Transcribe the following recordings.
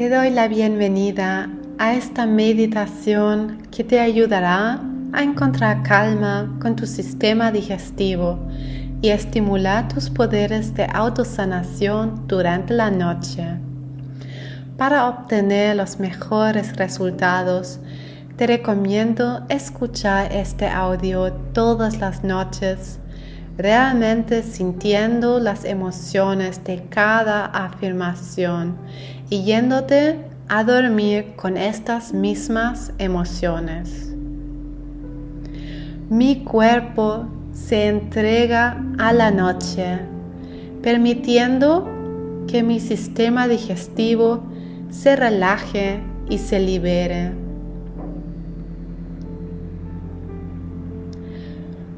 Te doy la bienvenida a esta meditación que te ayudará a encontrar calma con tu sistema digestivo y estimular tus poderes de autosanación durante la noche. Para obtener los mejores resultados, te recomiendo escuchar este audio todas las noches, realmente sintiendo las emociones de cada afirmación y yéndote a dormir con estas mismas emociones. Mi cuerpo se entrega a la noche, permitiendo que mi sistema digestivo se relaje y se libere.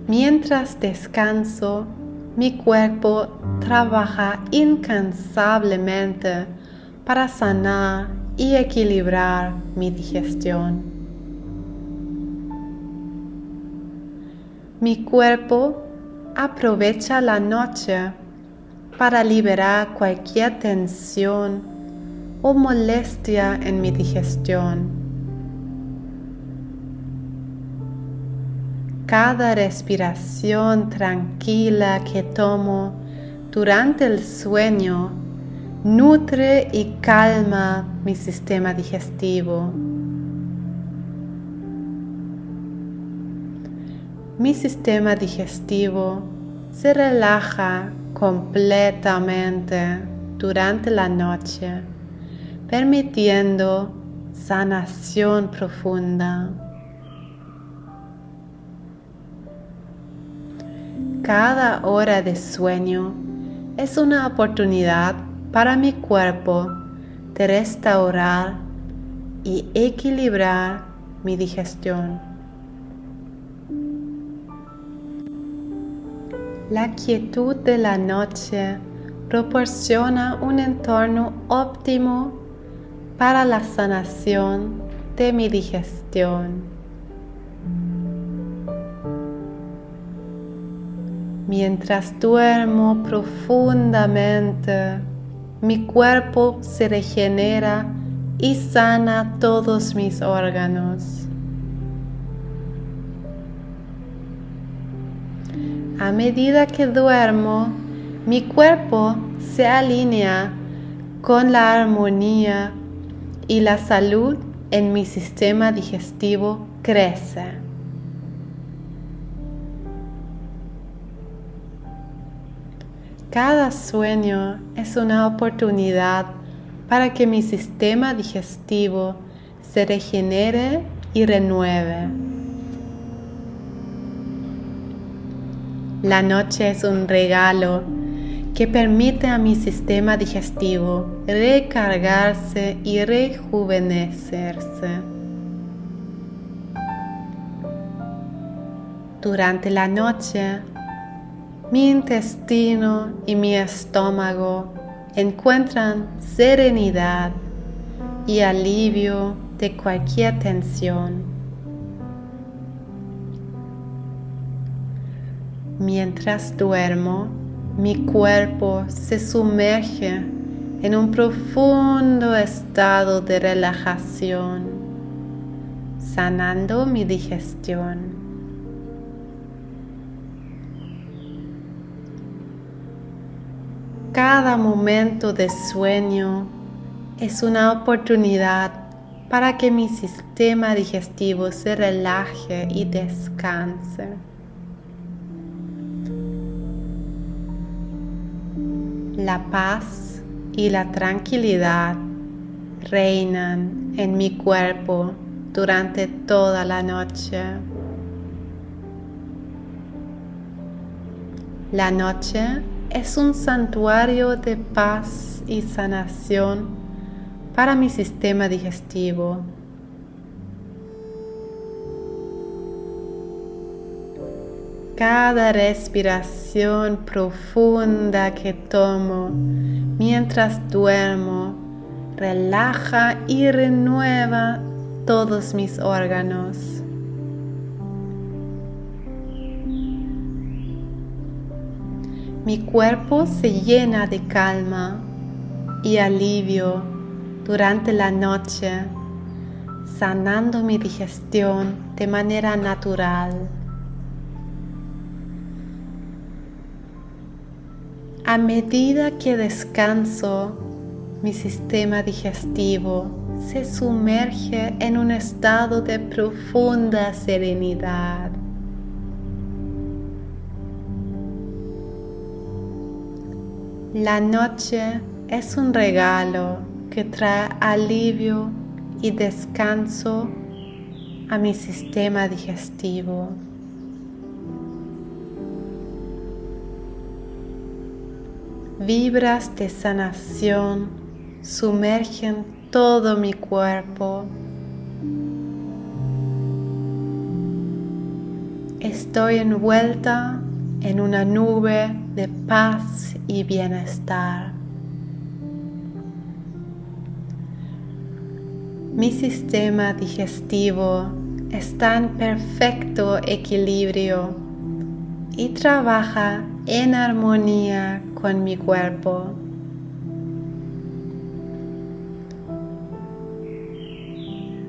Mientras descanso, mi cuerpo trabaja incansablemente para sanar y equilibrar mi digestión. Mi cuerpo aprovecha la noche para liberar cualquier tensión o molestia en mi digestión. Cada respiración tranquila que tomo durante el sueño nutre y calma mi sistema digestivo. Mi sistema digestivo se relaja completamente durante la noche, permitiendo sanación profunda. Cada hora de sueño es una oportunidad para mi cuerpo de restaurar y equilibrar mi digestión. La quietud de la noche proporciona un entorno óptimo para la sanación de mi digestión. Mientras duermo profundamente, mi cuerpo se regenera y sana todos mis órganos. A medida que duermo, mi cuerpo se alinea con la armonía y la salud en mi sistema digestivo crece. Cada sueño es una oportunidad para que mi sistema digestivo se regenere y renueve. La noche es un regalo que permite a mi sistema digestivo recargarse y rejuvenecerse. Durante la noche mi intestino y mi estómago encuentran serenidad y alivio de cualquier tensión. Mientras duermo, mi cuerpo se sumerge en un profundo estado de relajación, sanando mi digestión. Cada momento de sueño es una oportunidad para que mi sistema digestivo se relaje y descanse. La paz y la tranquilidad reinan en mi cuerpo durante toda la noche. La noche es un santuario de paz y sanación para mi sistema digestivo. Cada respiración profunda que tomo mientras duermo relaja y renueva todos mis órganos. Mi cuerpo se llena de calma y alivio durante la noche, sanando mi digestión de manera natural. A medida que descanso, mi sistema digestivo se sumerge en un estado de profunda serenidad. La noche es un regalo que trae alivio y descanso a mi sistema digestivo. Vibras de sanación sumergen todo mi cuerpo. Estoy envuelta en una nube de paz y bienestar. Mi sistema digestivo está en perfecto equilibrio y trabaja en armonía con mi cuerpo.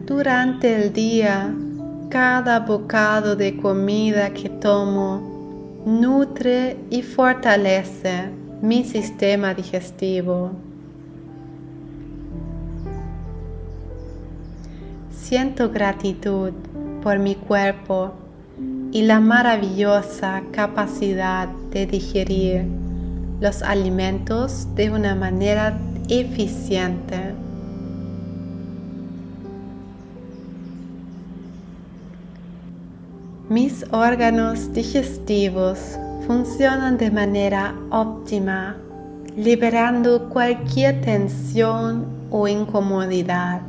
Durante el día, cada bocado de comida que tomo nutre y fortalece mi sistema digestivo. Siento gratitud por mi cuerpo y la maravillosa capacidad de digerir los alimentos de una manera eficiente. Mis órganos digestivos funcionan de manera óptima, liberando cualquier tensión o incomodidad.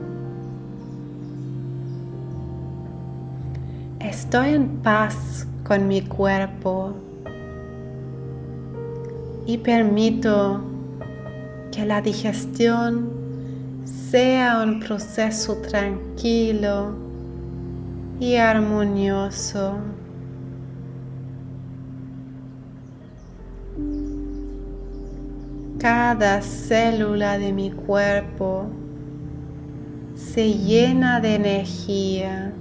Estoy en paz con mi cuerpo y permito que la digestión sea un proceso tranquilo y armonioso. Cada célula de mi cuerpo se llena de energía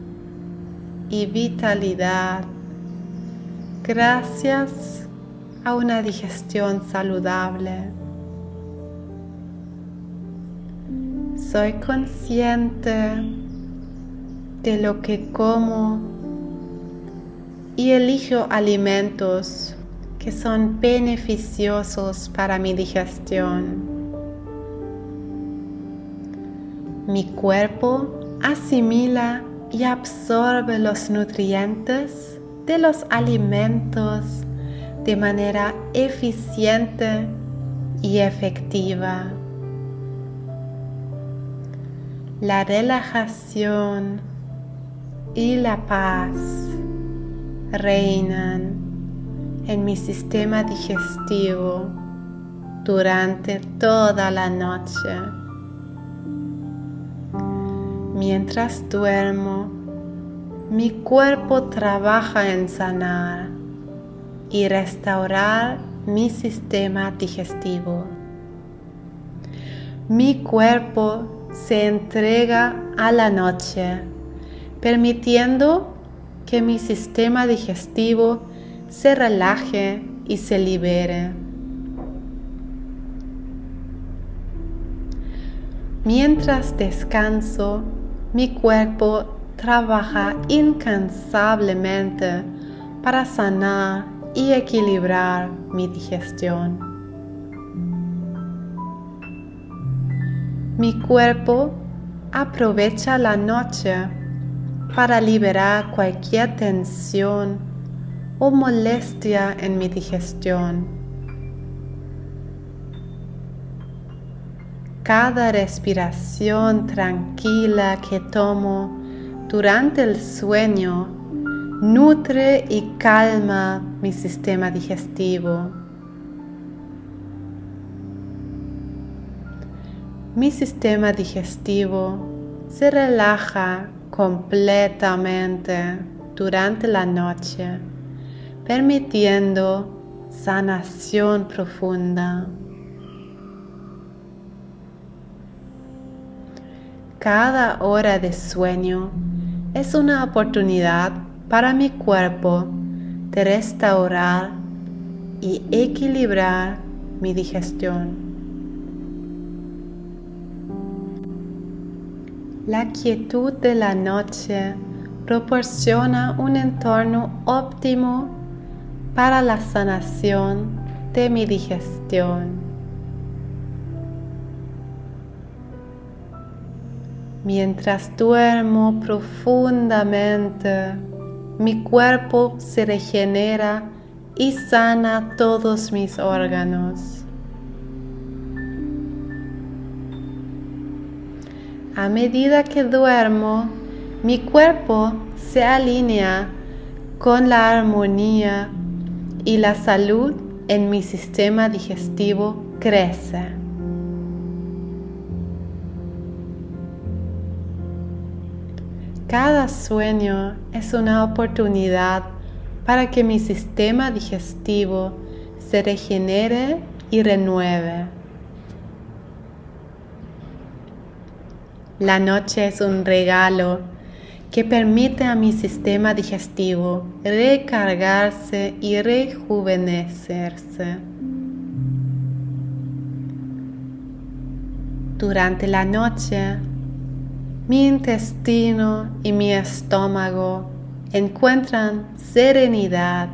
y vitalidad gracias a una digestión saludable. Soy consciente de lo que como y elijo alimentos que son beneficiosos para mi digestión. Mi cuerpo asimila y absorbe los nutrientes de los alimentos de manera eficiente y efectiva. La relajación y la paz reinan en mi sistema digestivo durante toda la noche. Mientras duermo, mi cuerpo trabaja en sanar y restaurar mi sistema digestivo. Mi cuerpo se entrega a la noche, permitiendo que mi sistema digestivo se relaje y se libere. Mientras descanso, mi cuerpo trabaja incansablemente para sanar y equilibrar mi digestión. Mi cuerpo aprovecha la noche para liberar cualquier tensión o molestia en mi digestión. Cada respiración tranquila que tomo durante el sueño nutre y calma mi sistema digestivo. Mi sistema digestivo se relaja completamente durante la noche, permitiendo sanación profunda. Cada hora de sueño es una oportunidad para mi cuerpo de restaurar y equilibrar mi digestión. La quietud de la noche proporciona un entorno óptimo para la sanación de mi digestión. Mientras duermo profundamente, mi cuerpo se regenera y sana todos mis órganos. A medida que duermo, mi cuerpo se alinea con la armonía y la salud en mi sistema digestivo crece. Cada sueño es una oportunidad para que mi sistema digestivo se regenere y renueve. La noche es un regalo que permite a mi sistema digestivo recargarse y rejuvenecerse. Durante la noche, mi intestino y mi estómago encuentran serenidad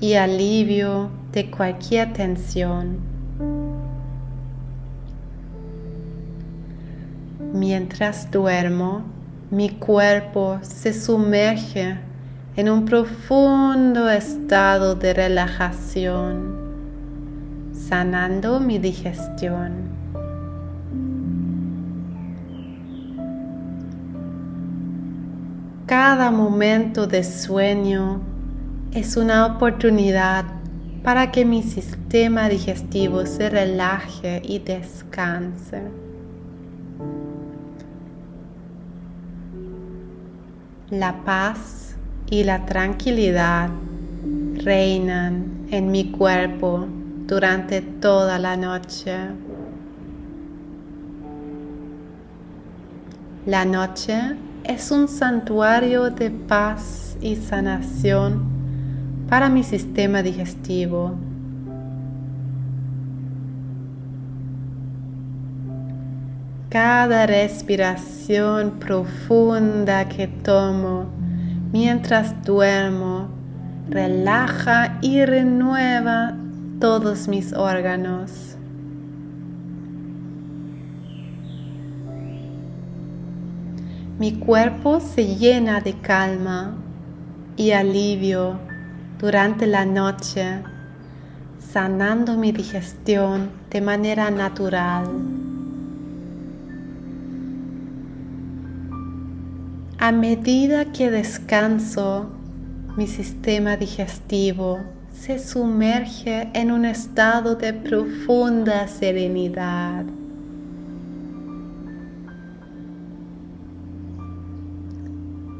y alivio de cualquier tensión. Mientras duermo, mi cuerpo se sumerge en un profundo estado de relajación, sanando mi digestión. Cada momento de sueño es una oportunidad para que mi sistema digestivo se relaje y descanse. La paz y la tranquilidad reinan en mi cuerpo durante toda la noche. La noche es un santuario de paz y sanación para mi sistema digestivo. Cada respiración profunda que tomo mientras duermo relaja y renueva todos mis órganos. Mi cuerpo se llena de calma y alivio durante la noche, sanando mi digestión de manera natural. A medida que descanso, mi sistema digestivo se sumerge en un estado de profunda serenidad.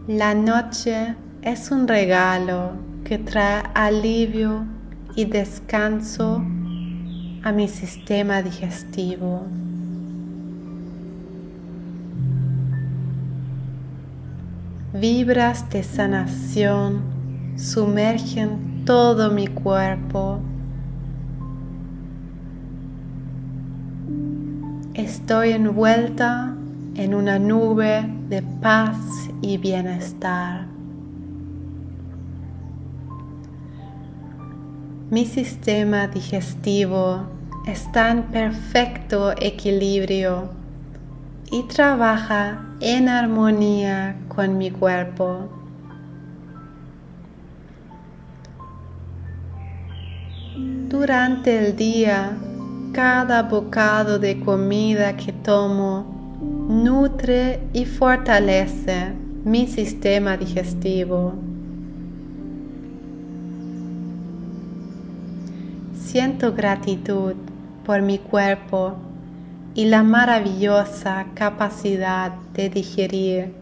La noche es un regalo que trae alivio y descanso a mi sistema digestivo. Vibras de sanación sumergen todo mi cuerpo. Estoy envuelta en una nube de paz y bienestar. Mi sistema digestivo está en perfecto equilibrio y trabaja en armonía con mi cuerpo. Durante el día, cada bocado de comida que tomo nutre y fortalece mi sistema digestivo. Siento gratitud por mi cuerpo y la maravillosa capacidad de digerir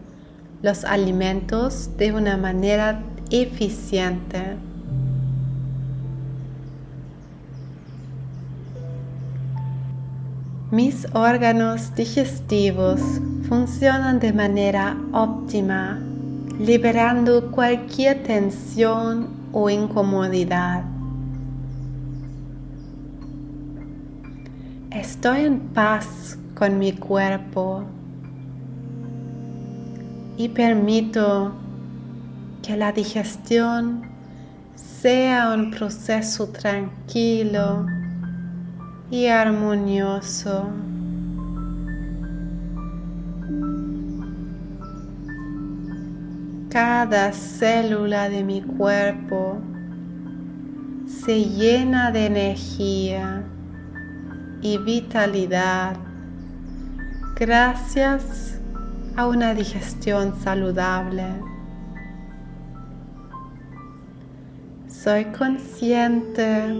los alimentos de una manera eficiente. Mis órganos digestivos funcionan de manera óptima, liberando cualquier tensión o incomodidad. Estoy en paz con mi cuerpo y permito que la digestión sea un proceso tranquilo y armonioso. Cada célula de mi cuerpo se llena de energía y vitalidad gracias a una digestión saludable. Soy consciente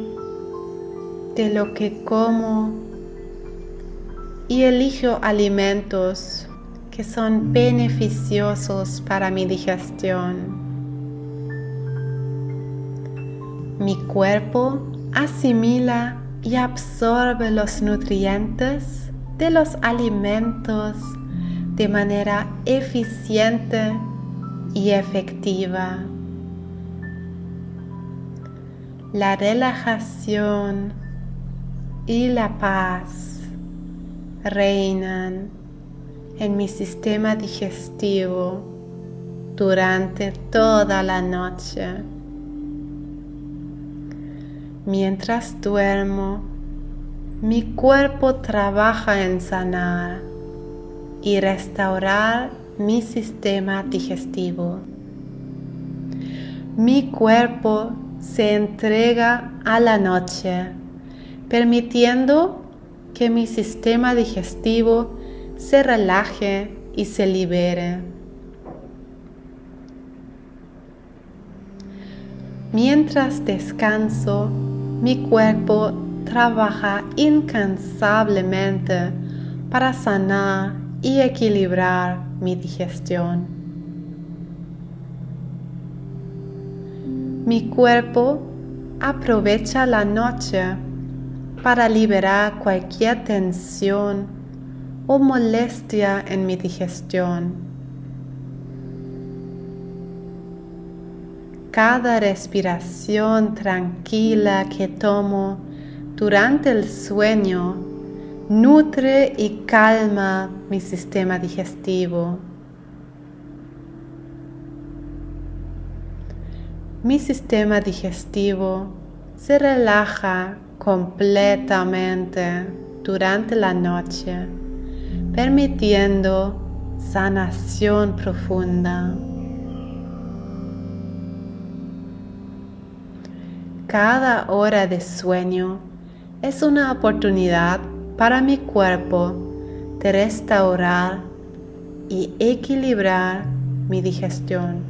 de lo que como y elijo alimentos que son beneficiosos para mi digestión. Mi cuerpo asimila y absorbe los nutrientes de los alimentos de manera eficiente y efectiva. La relajación y la paz reinan en mi sistema digestivo durante toda la noche. Mientras duermo, mi cuerpo trabaja en sanar y restaurar mi sistema digestivo. Mi cuerpo se entrega a la noche, permitiendo que mi sistema digestivo se relaje y se libere. Mientras descanso, mi cuerpo trabaja incansablemente para sanar y equilibrar mi digestión. Mi cuerpo aprovecha la noche para liberar cualquier tensión o molestia en mi digestión. Cada respiración tranquila que tomo durante el sueño nutre y calma mi sistema digestivo. Mi sistema digestivo se relaja completamente durante la noche permitiendo sanación profunda. Cada hora de sueño es una oportunidad para mi cuerpo de restaurar y equilibrar mi digestión.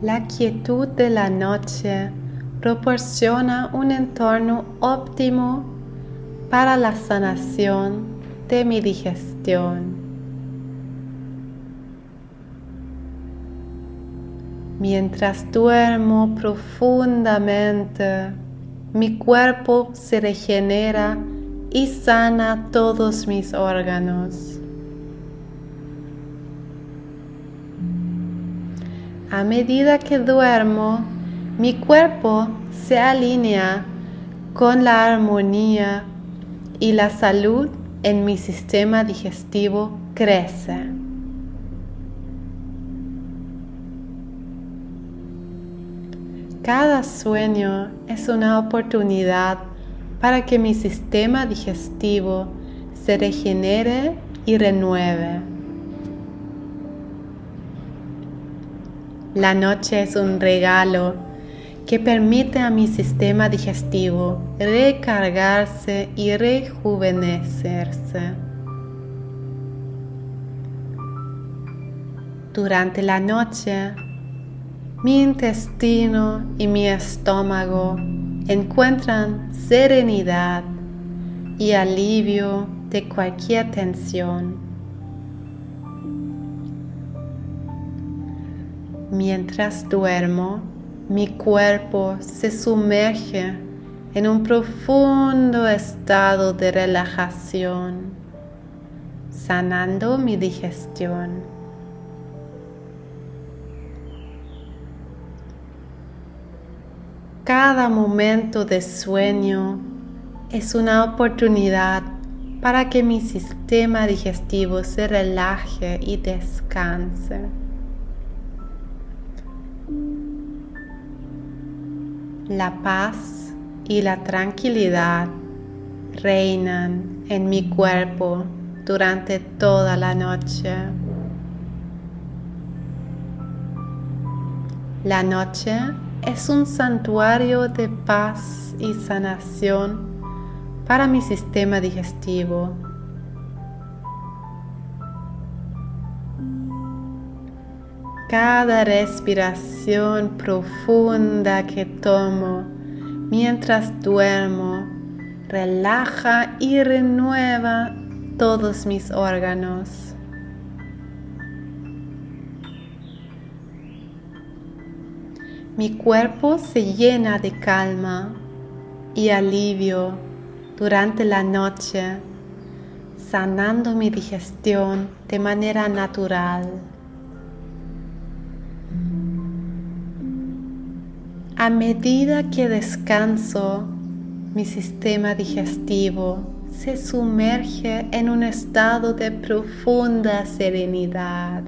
La quietud de la noche proporciona un entorno óptimo para la sanación de mi digestión. Mientras duermo profundamente, mi cuerpo se regenera y sana todos mis órganos. A medida que duermo, mi cuerpo se alinea con la armonía y la salud en mi sistema digestivo crece. Cada sueño es una oportunidad para que mi sistema digestivo se regenere y renueve. La noche es un regalo que permite a mi sistema digestivo recargarse y rejuvenecerse. Durante la noche, mi intestino y mi estómago encuentran serenidad y alivio de cualquier tensión. Mientras duermo, mi cuerpo se sumerge en un profundo estado de relajación, sanando mi digestión. Cada momento de sueño es una oportunidad para que mi sistema digestivo se relaje y descanse. La paz y la tranquilidad reinan en mi cuerpo durante toda la noche. La noche es un santuario de paz y sanación para mi sistema digestivo. Cada respiración profunda que tomo mientras duermo relaja y renueva todos mis órganos. Mi cuerpo se llena de calma y alivio durante la noche, sanando mi digestión de manera natural. A medida que descanso, mi sistema digestivo se sumerge en un estado de profunda serenidad.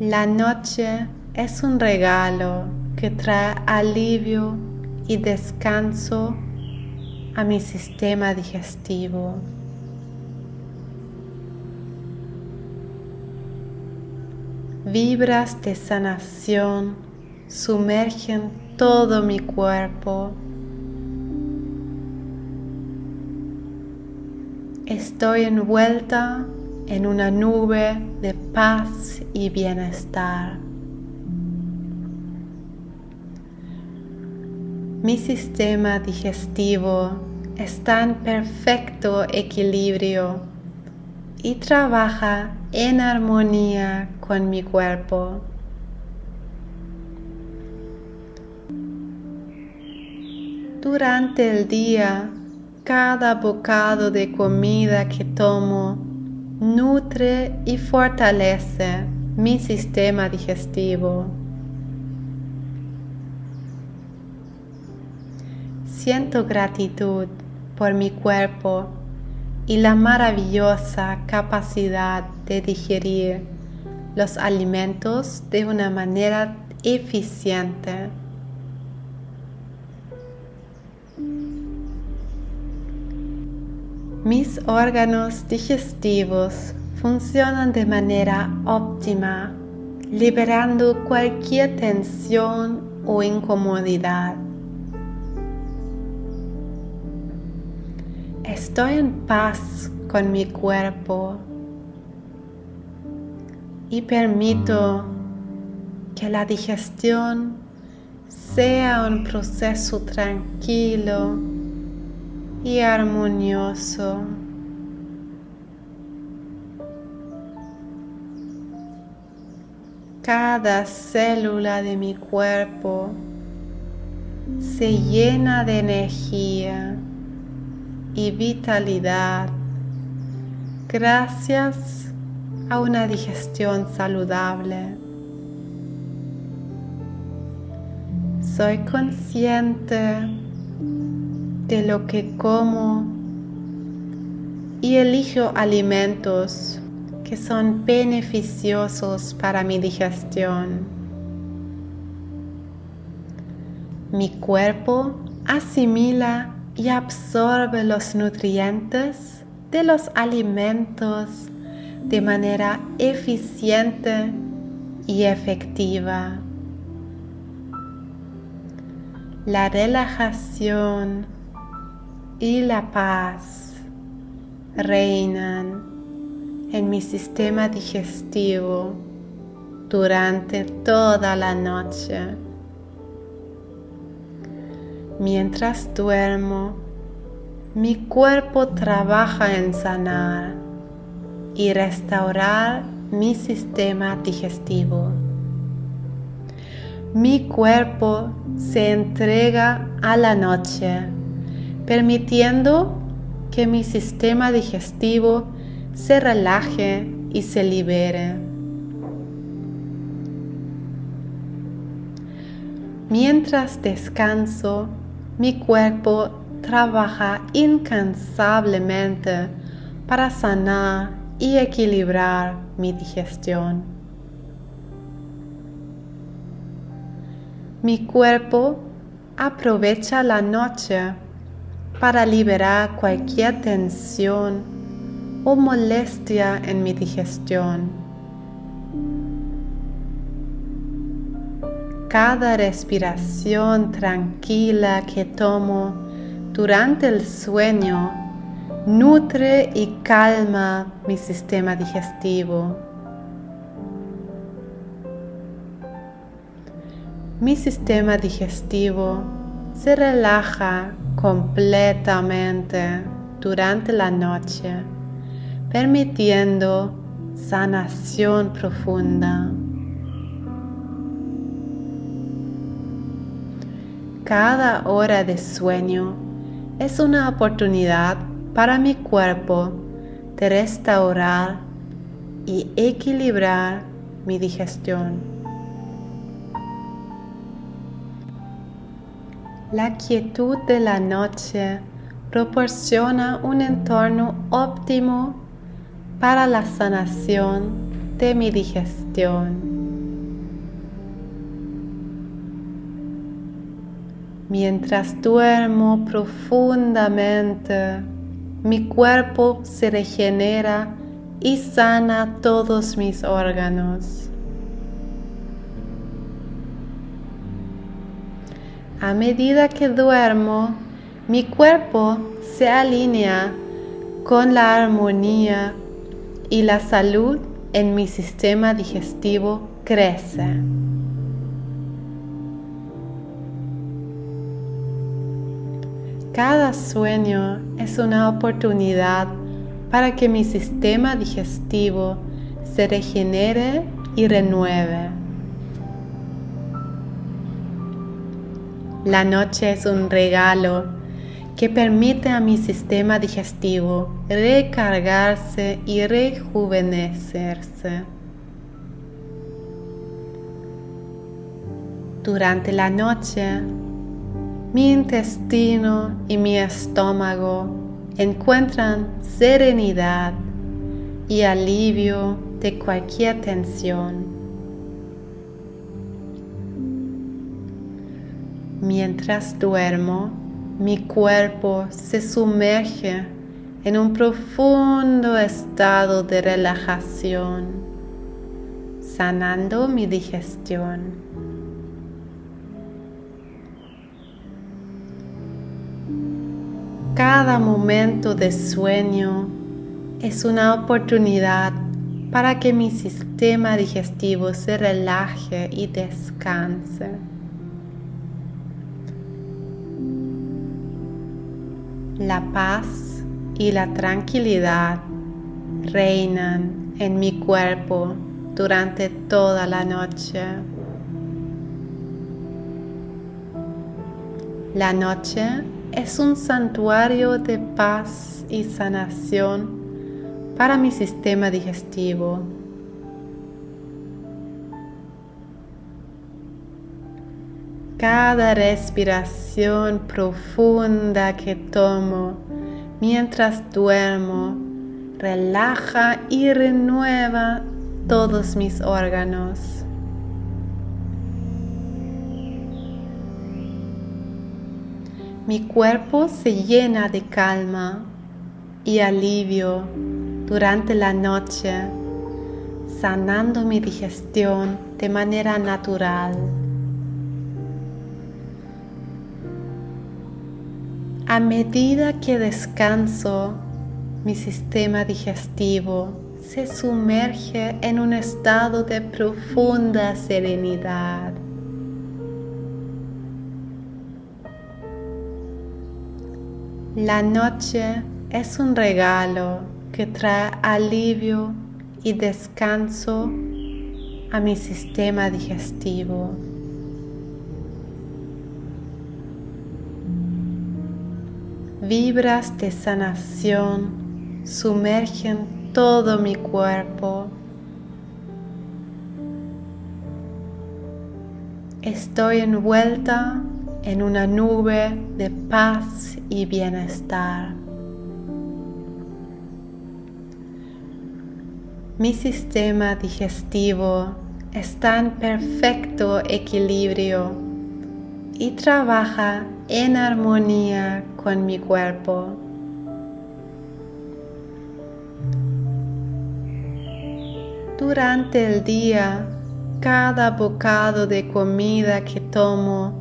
La noche es un regalo que trae alivio y descanso a mi sistema digestivo. Vibras de sanación sumergen todo mi cuerpo. Estoy envuelta en una nube de paz y bienestar. Mi sistema digestivo está en perfecto equilibrio y trabaja en armonía con mi cuerpo. Durante el día, cada bocado de comida que tomo nutre y fortalece mi sistema digestivo. Siento gratitud por mi cuerpo y la maravillosa capacidad de digerir los alimentos de una manera eficiente. Mis órganos digestivos funcionan de manera óptima, liberando cualquier tensión o incomodidad. Estoy en paz con mi cuerpo y permito que la digestión sea un proceso tranquilo y armonioso. Cada célula de mi cuerpo se llena de energía y vitalidad gracias a una digestión saludable. Soy consciente de lo que como y elijo alimentos que son beneficiosos para mi digestión. Mi cuerpo asimila y absorbe los nutrientes de los alimentos de manera eficiente y efectiva. La relajación y la paz reinan en mi sistema digestivo durante toda la noche. Mientras duermo, mi cuerpo trabaja en sanar y restaurar mi sistema digestivo. Mi cuerpo se entrega a la noche, permitiendo que mi sistema digestivo se relaje y se libere. Mientras descanso, mi cuerpo trabaja incansablemente para sanar y equilibrar mi digestión. Mi cuerpo aprovecha la noche para liberar cualquier tensión o molestia en mi digestión. Cada respiración tranquila que tomo durante el sueño nutre y calma mi sistema digestivo. Mi sistema digestivo se relaja completamente durante la noche, permitiendo sanación profunda. Cada hora de sueño es una oportunidad para mi cuerpo de restaurar y equilibrar mi digestión. La quietud de la noche proporciona un entorno óptimo para la sanación de mi digestión. Mientras duermo profundamente, mi cuerpo se regenera y sana todos mis órganos. A medida que duermo, mi cuerpo se alinea con la armonía y la salud en mi sistema digestivo crece. Cada sueño es una oportunidad para que mi sistema digestivo se regenere y renueve. La noche es un regalo que permite a mi sistema digestivo recargarse y rejuvenecerse. Durante la noche, mi intestino y mi estómago encuentran serenidad y alivio de cualquier tensión. Mientras duermo, mi cuerpo se sumerge en un profundo estado de relajación, sanando mi digestión. Cada momento de sueño es una oportunidad para que mi sistema digestivo se relaje y descanse. La paz y la tranquilidad reinan en mi cuerpo durante toda la noche. La noche es un santuario de paz y sanación para mi sistema digestivo. Cada respiración profunda que tomo mientras duermo relaja y renueva todos mis órganos. Mi cuerpo se llena de calma y alivio durante la noche, sanando mi digestión de manera natural. A medida que descanso, mi sistema digestivo se sumerge en un estado de profunda serenidad. La noche es un regalo que trae alivio y descanso a mi sistema digestivo. Vibras de sanación sumergen todo mi cuerpo. Estoy envuelta en una nube de paz y bienestar. Mi sistema digestivo está en perfecto equilibrio y trabaja en armonía con mi cuerpo. Durante el día, cada bocado de comida que tomo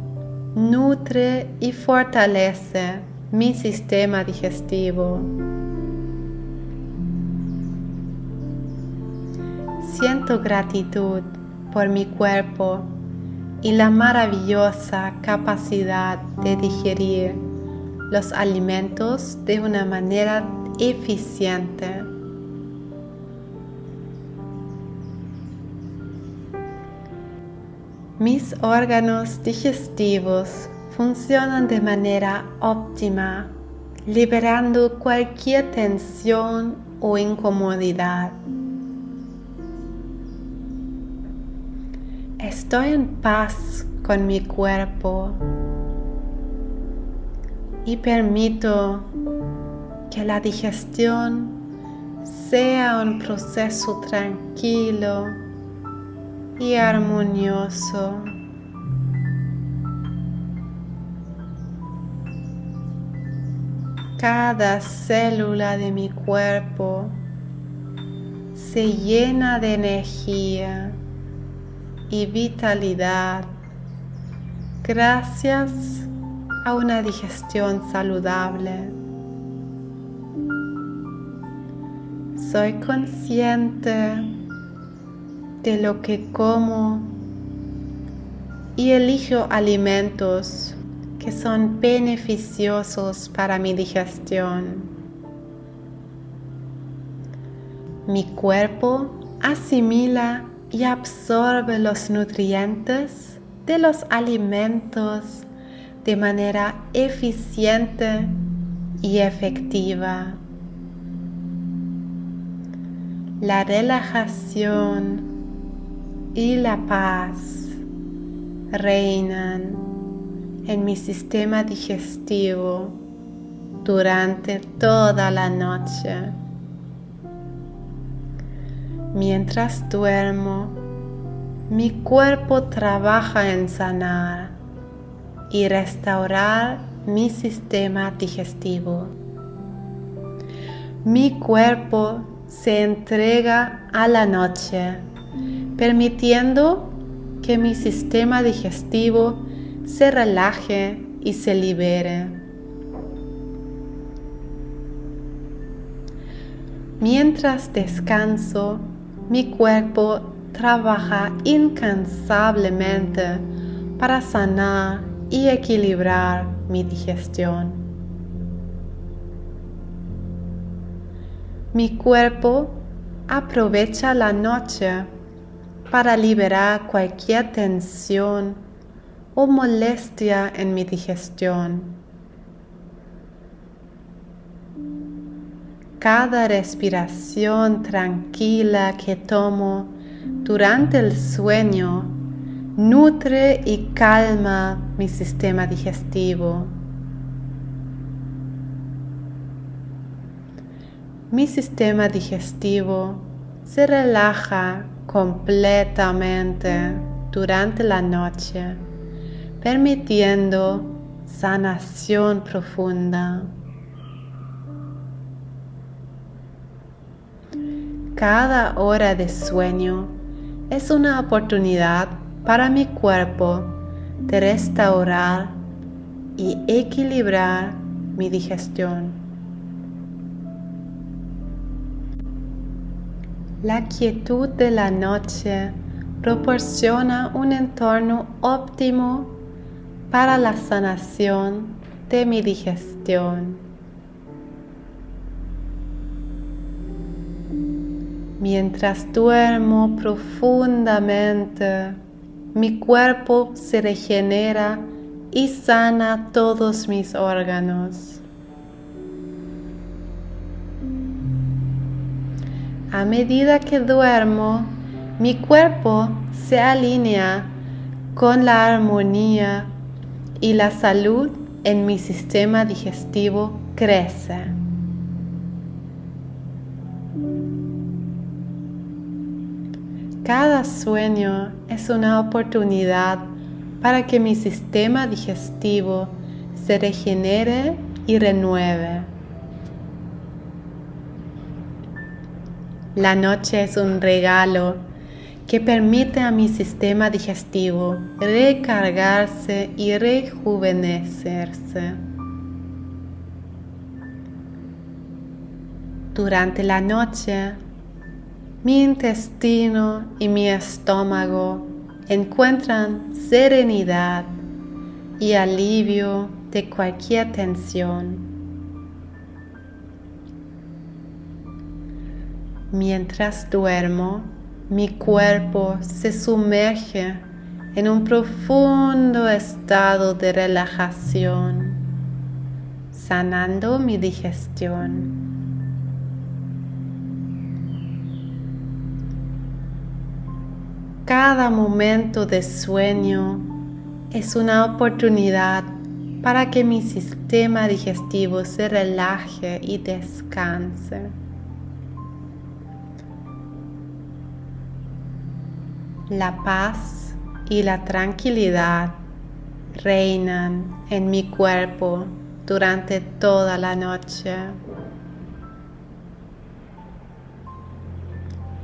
nutre y fortalece mi sistema digestivo. Siento gratitud por mi cuerpo y la maravillosa capacidad de digerir los alimentos de una manera eficiente. Mis órganos digestivos funcionan de manera óptima, liberando cualquier tensión o incomodidad. Estoy en paz con mi cuerpo y permito que la digestión sea un proceso tranquilo y armonioso. Cada célula de mi cuerpo se llena de energía y vitalidad gracias a una digestión saludable. Soy consciente de lo que como y elijo alimentos que son beneficiosos para mi digestión. Mi cuerpo asimila y absorbe los nutrientes de los alimentos de manera eficiente y efectiva. La relajación y la paz reinan en mi sistema digestivo durante toda la noche. Mientras duermo, mi cuerpo trabaja en sanar y restaurar mi sistema digestivo. Mi cuerpo se entrega a la noche, permitiendo que mi sistema digestivo se relaje y se libere. Mientras descanso, mi cuerpo trabaja incansablemente para sanar y equilibrar mi digestión. Mi cuerpo aprovecha la noche para liberar cualquier tensión o molestia en mi digestión. Cada respiración tranquila que tomo durante el sueño nutre y calma mi sistema digestivo. Mi sistema digestivo se relaja completamente durante la noche, permitiendo sanación profunda. Cada hora de sueño es una oportunidad para mi cuerpo de restaurar y equilibrar mi digestión. La quietud de la noche proporciona un entorno óptimo para la sanación de mi digestión. Mientras duermo profundamente, mi cuerpo se regenera y sana todos mis órganos. A medida que duermo, mi cuerpo se alinea con la armonía y la salud en mi sistema digestivo crece. Cada sueño es una oportunidad para que mi sistema digestivo se regenere y renueve. La noche es un regalo que permite a mi sistema digestivo recargarse y rejuvenecerse. Durante la noche, mi intestino y mi estómago encuentran serenidad y alivio de cualquier tensión. Mientras duermo, mi cuerpo se sumerge en un profundo estado de relajación, sanando mi digestión. Cada momento de sueño es una oportunidad para que mi sistema digestivo se relaje y descanse. La paz y la tranquilidad reinan en mi cuerpo durante toda la noche.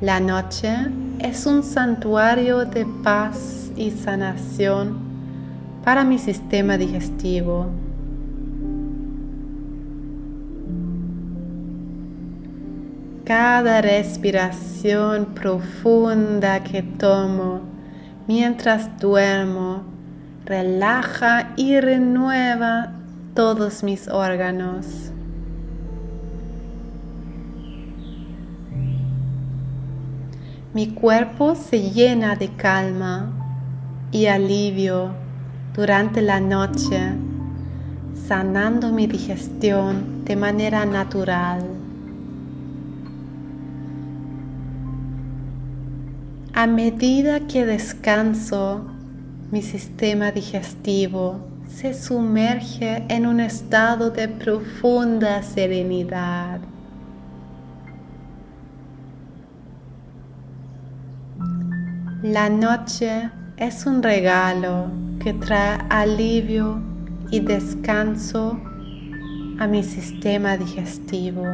La noche es un santuario de paz y sanación para mi sistema digestivo. Cada respiración profunda que tomo mientras duermo relaja y renueva todos mis órganos. Mi cuerpo se llena de calma y alivio durante la noche, sanando mi digestión de manera natural. A medida que descanso, mi sistema digestivo se sumerge en un estado de profunda serenidad. La noche es un regalo que trae alivio y descanso a mi sistema digestivo.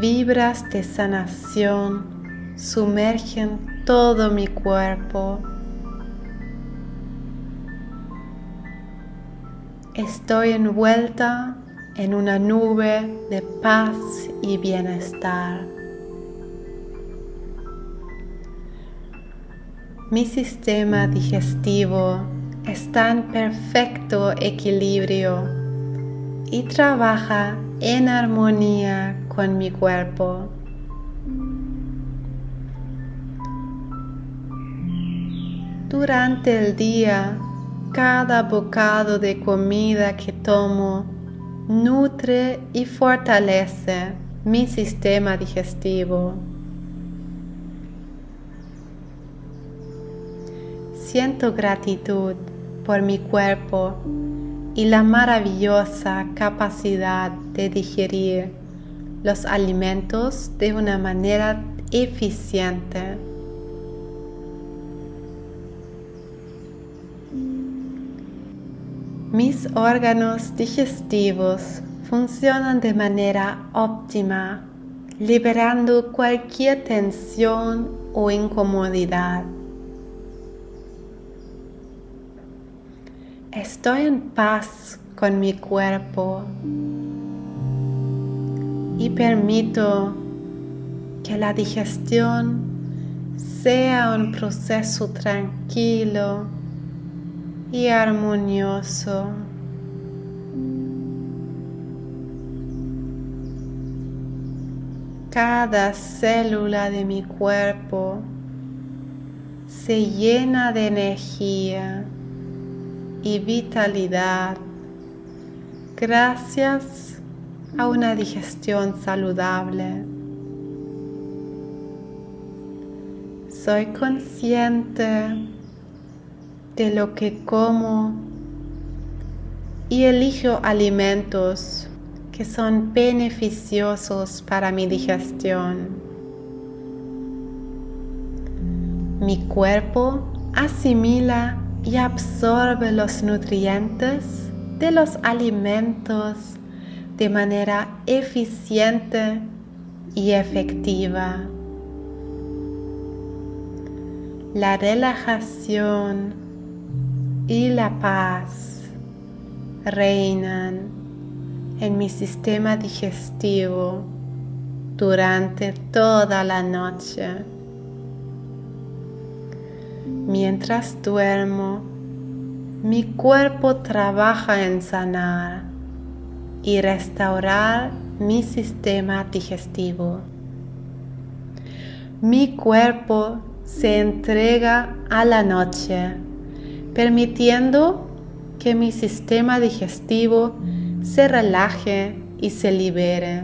Vibras de sanación sumergen todo mi cuerpo. Estoy envuelta en una nube de paz y bienestar. Mi sistema digestivo está en perfecto equilibrio y trabaja en armonía con mi cuerpo. Durante el día, cada bocado de comida que tomo nutre y fortalece mi sistema digestivo. Siento gratitud por mi cuerpo y la maravillosa capacidad de digerir los alimentos de una manera eficiente. Mis órganos digestivos funcionan de manera óptima, liberando cualquier tensión o incomodidad. Estoy en paz con mi cuerpo y permito que la digestión sea un proceso tranquilo y armonioso. Cada célula de mi cuerpo se llena de energía y vitalidad gracias a una digestión saludable. Soy consciente de lo que como y elijo alimentos que son beneficiosos para mi digestión. Mi cuerpo asimila y absorbe los nutrientes de los alimentos de manera eficiente y efectiva. La relajación y la paz reinan en mi sistema digestivo durante toda la noche. Mientras duermo, mi cuerpo trabaja en sanar y restaurar mi sistema digestivo. Mi cuerpo se entrega a la noche, permitiendo que mi sistema digestivo se relaje y se libere.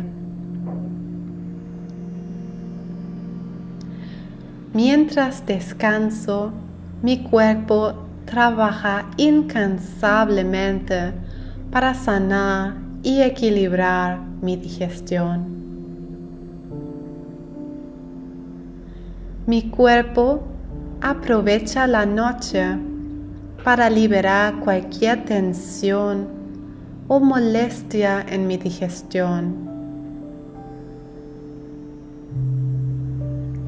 Mientras descanso, mi cuerpo trabaja incansablemente para sanar y equilibrar mi digestión. Mi cuerpo aprovecha la noche para liberar cualquier tensión o molestia en mi digestión.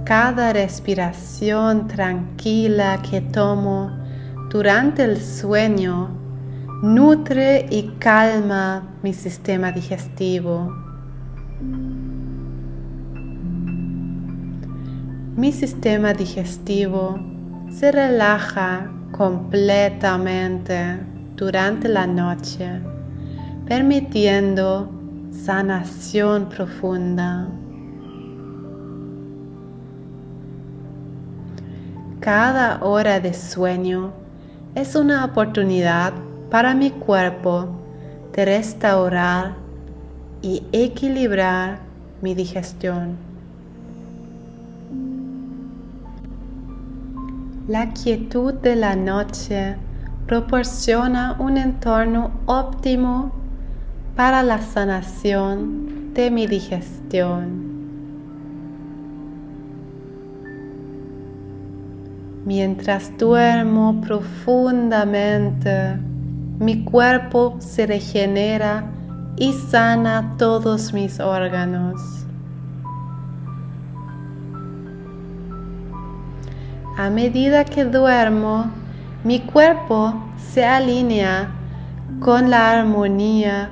Cada respiración tranquila que tomo durante el sueño nutre y calma mi sistema digestivo. Mi sistema digestivo se relaja completamente durante la noche, permitiendo sanación profunda. Cada hora de sueño es una oportunidad para mi cuerpo de restaurar y equilibrar mi digestión. La quietud de la noche proporciona un entorno óptimo para la sanación de mi digestión. Mientras duermo profundamente, mi cuerpo se regenera y sana todos mis órganos. A medida que duermo, mi cuerpo se alinea con la armonía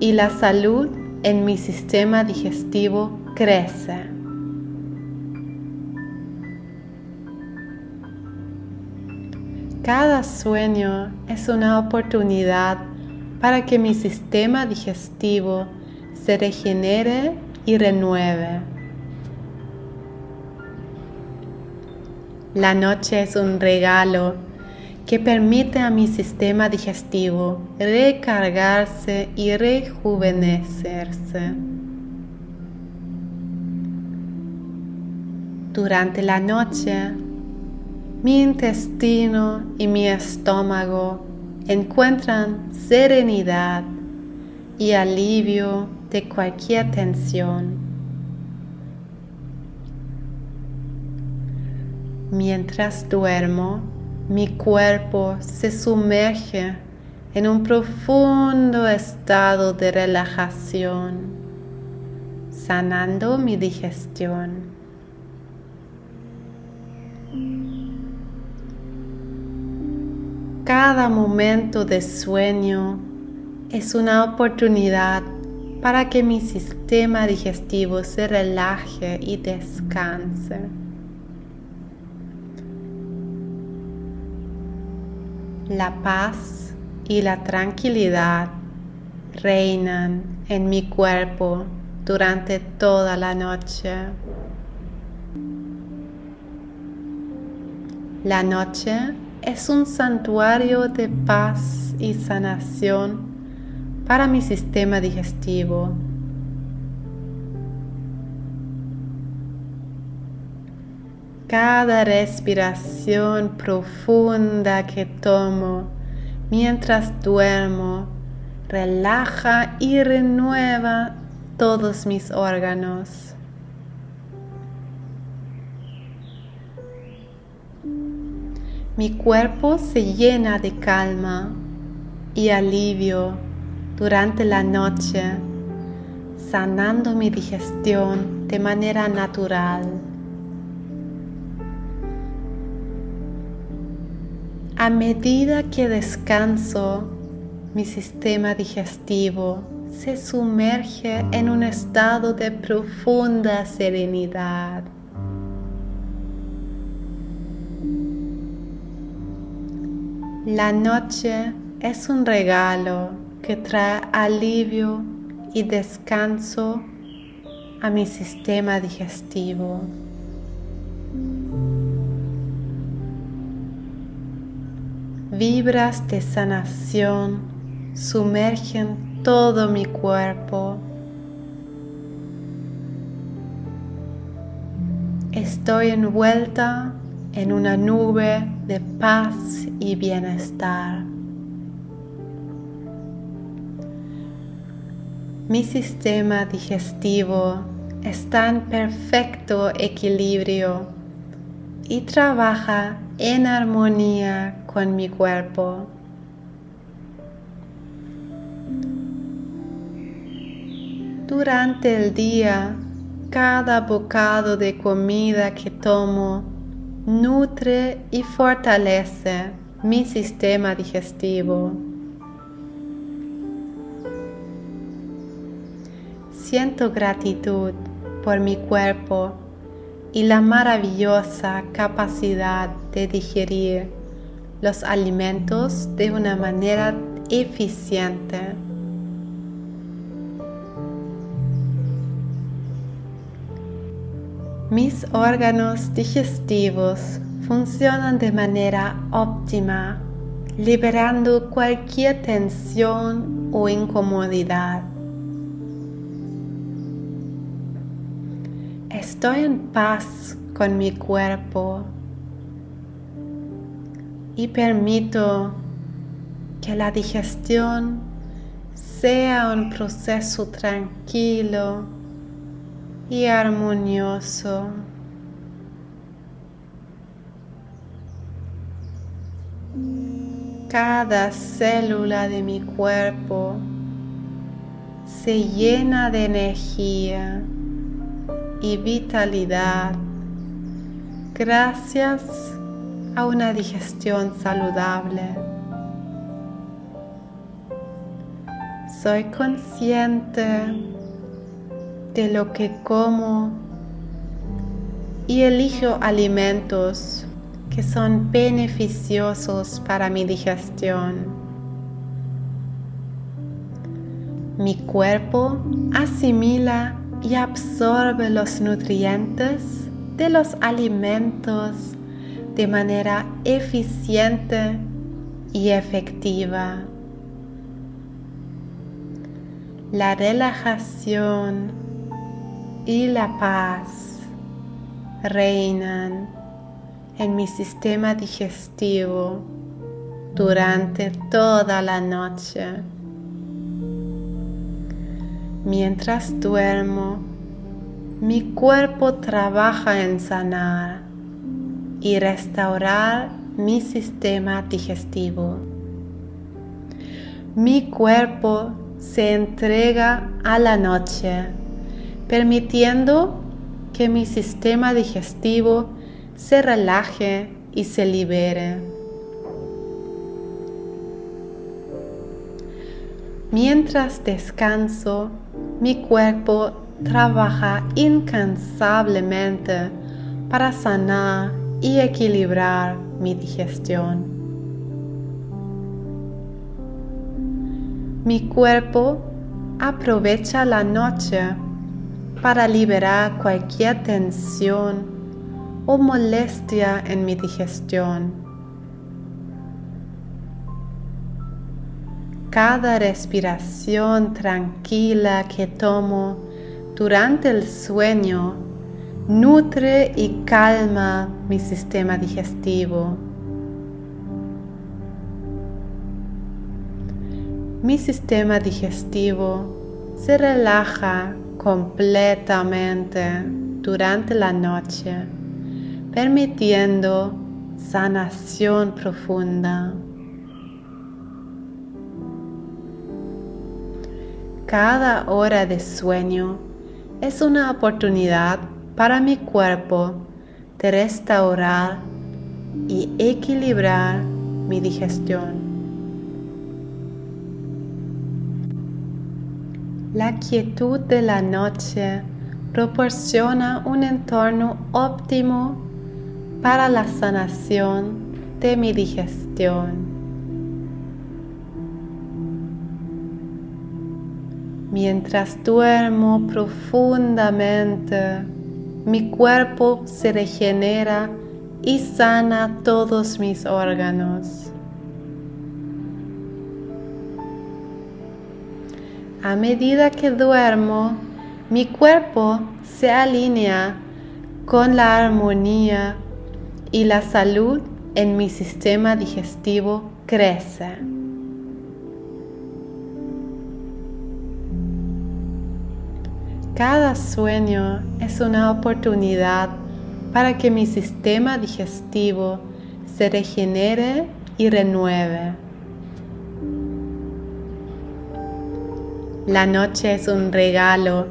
y la salud en mi sistema digestivo crece. Cada sueño es una oportunidad para que mi sistema digestivo se regenere y renueve. La noche es un regalo que permite a mi sistema digestivo recargarse y rejuvenecerse. Durante la noche mi intestino y mi estómago encuentran serenidad y alivio de cualquier tensión. Mientras duermo, mi cuerpo se sumerge en un profundo estado de relajación, sanando mi digestión. Cada momento de sueño es una oportunidad para que mi sistema digestivo se relaje y descanse. La paz y la tranquilidad reinan en mi cuerpo durante toda la noche. La noche es un santuario de paz y sanación para mi sistema digestivo. Cada respiración profunda que tomo mientras duermo relaja y renueva todos mis órganos. Mi cuerpo se llena de calma y alivio durante la noche, sanando mi digestión de manera natural. A medida que descanso, mi sistema digestivo se sumerge en un estado de profunda serenidad. La noche es un regalo que trae alivio y descanso a mi sistema digestivo. Vibras de sanación sumergen todo mi cuerpo. Estoy envuelta en una nube de paz y bienestar. Mi sistema digestivo está en perfecto equilibrio y trabaja en armonía con mi cuerpo. Durante el día, cada bocado de comida que tomo nutre y fortalece mi sistema digestivo. Siento gratitud por mi cuerpo y la maravillosa capacidad de digerir los alimentos de una manera eficiente. Mis órganos digestivos funcionan de manera óptima, liberando cualquier tensión o incomodidad. Estoy en paz con mi cuerpo y permito que la digestión sea un proceso tranquilo y armonioso. Cada célula de mi cuerpo se llena de energía y vitalidad gracias a una digestión saludable. Soy consciente de lo que como y elijo alimentos que son beneficiosos para mi digestión. Mi cuerpo asimila y absorbe los nutrientes de los alimentos de manera eficiente y efectiva. La relajación y la paz reinan en mi sistema digestivo durante toda la noche. Mientras duermo, mi cuerpo trabaja en sanar y restaurar mi sistema digestivo. Mi cuerpo se entrega a la noche, permitiendo que mi sistema digestivo se relaje y se libere. Mientras descanso, mi cuerpo trabaja incansablemente para sanar y equilibrar mi digestión. Mi cuerpo aprovecha la noche para liberar cualquier tensión o molestia en mi digestión. cada respiración tranquila que tomo durante el sueño nutre y calma mi sistema digestivo. Mi sistema digestivo se relaja completamente durante la noche, permitiendo sanación profunda. Cada hora de sueño es una oportunidad para mi cuerpo de restaurar y equilibrar mi digestión. La quietud de la noche proporciona un entorno óptimo para la sanación de mi digestión. Mientras duermo profundamente, mi cuerpo se regenera y sana todos mis órganos. A medida que duermo, mi cuerpo se alinea con la armonía y la salud en mi sistema digestivo crece. Cada sueño es una oportunidad para que mi sistema digestivo se regenere y renueve. La noche es un regalo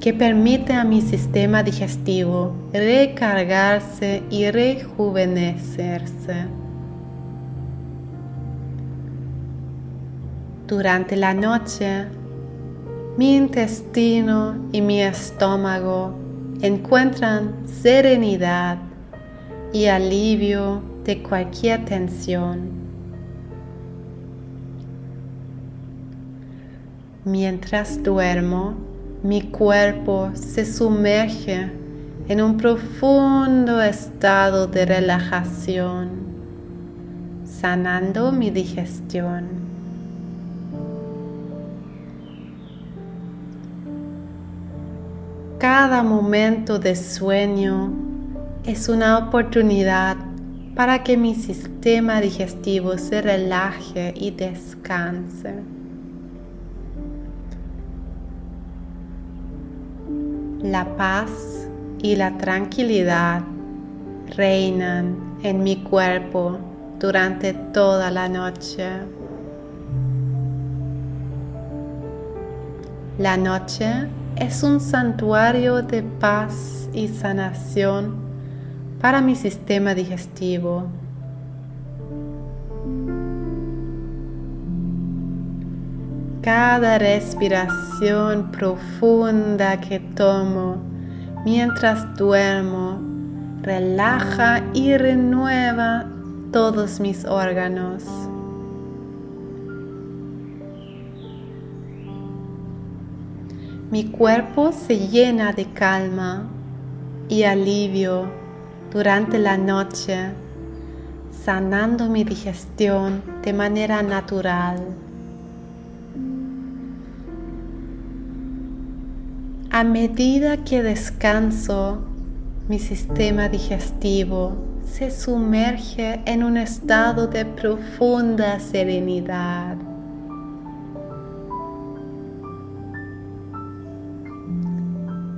que permite a mi sistema digestivo recargarse y rejuvenecerse. Durante la noche mi intestino y mi estómago encuentran serenidad y alivio de cualquier tensión. Mientras duermo, mi cuerpo se sumerge en un profundo estado de relajación, sanando mi digestión. Cada momento de sueño es una oportunidad para que mi sistema digestivo se relaje y descanse. La paz y la tranquilidad reinan en mi cuerpo durante toda la noche. La noche es un santuario de paz y sanación para mi sistema digestivo. Cada respiración profunda que tomo mientras duermo relaja y renueva todos mis órganos. Mi cuerpo se llena de calma y alivio durante la noche, sanando mi digestión de manera natural. A medida que descanso, mi sistema digestivo se sumerge en un estado de profunda serenidad.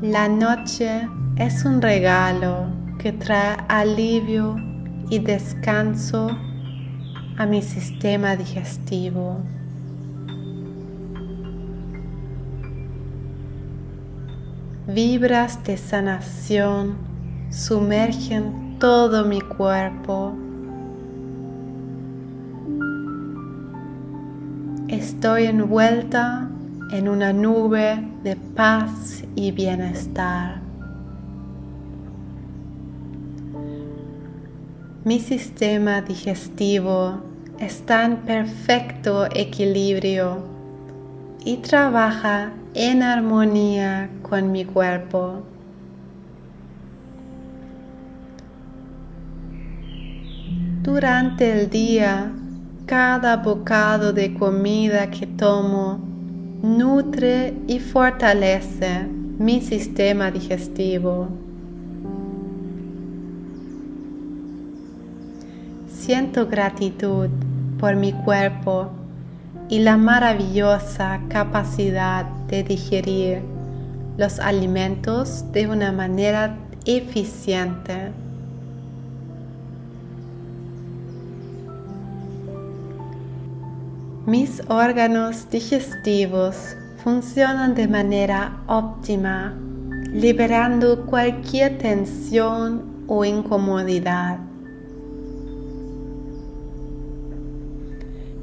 La noche es un regalo que trae alivio y descanso a mi sistema digestivo. Vibras de sanación sumergen todo mi cuerpo. Estoy envuelta en una nube de paz y bienestar. Mi sistema digestivo está en perfecto equilibrio y trabaja en armonía con mi cuerpo. Durante el día cada bocado de comida que tomo nutre y fortalece mi sistema digestivo. Siento gratitud por mi cuerpo y la maravillosa capacidad de digerir los alimentos de una manera eficiente. Mis órganos digestivos funcionan de manera óptima, liberando cualquier tensión o incomodidad.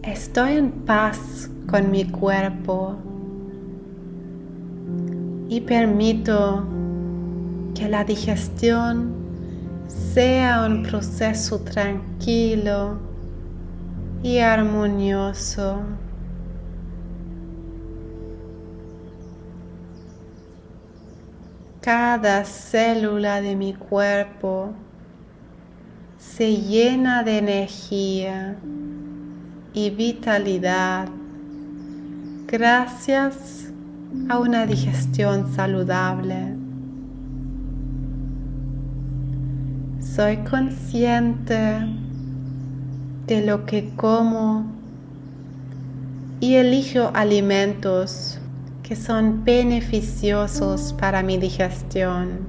Estoy en paz con mi cuerpo y permito que la digestión sea un proceso tranquilo y armonioso. Cada célula de mi cuerpo se llena de energía y vitalidad gracias a una digestión saludable. Soy consciente de lo que como y elijo alimentos que son beneficiosos para mi digestión.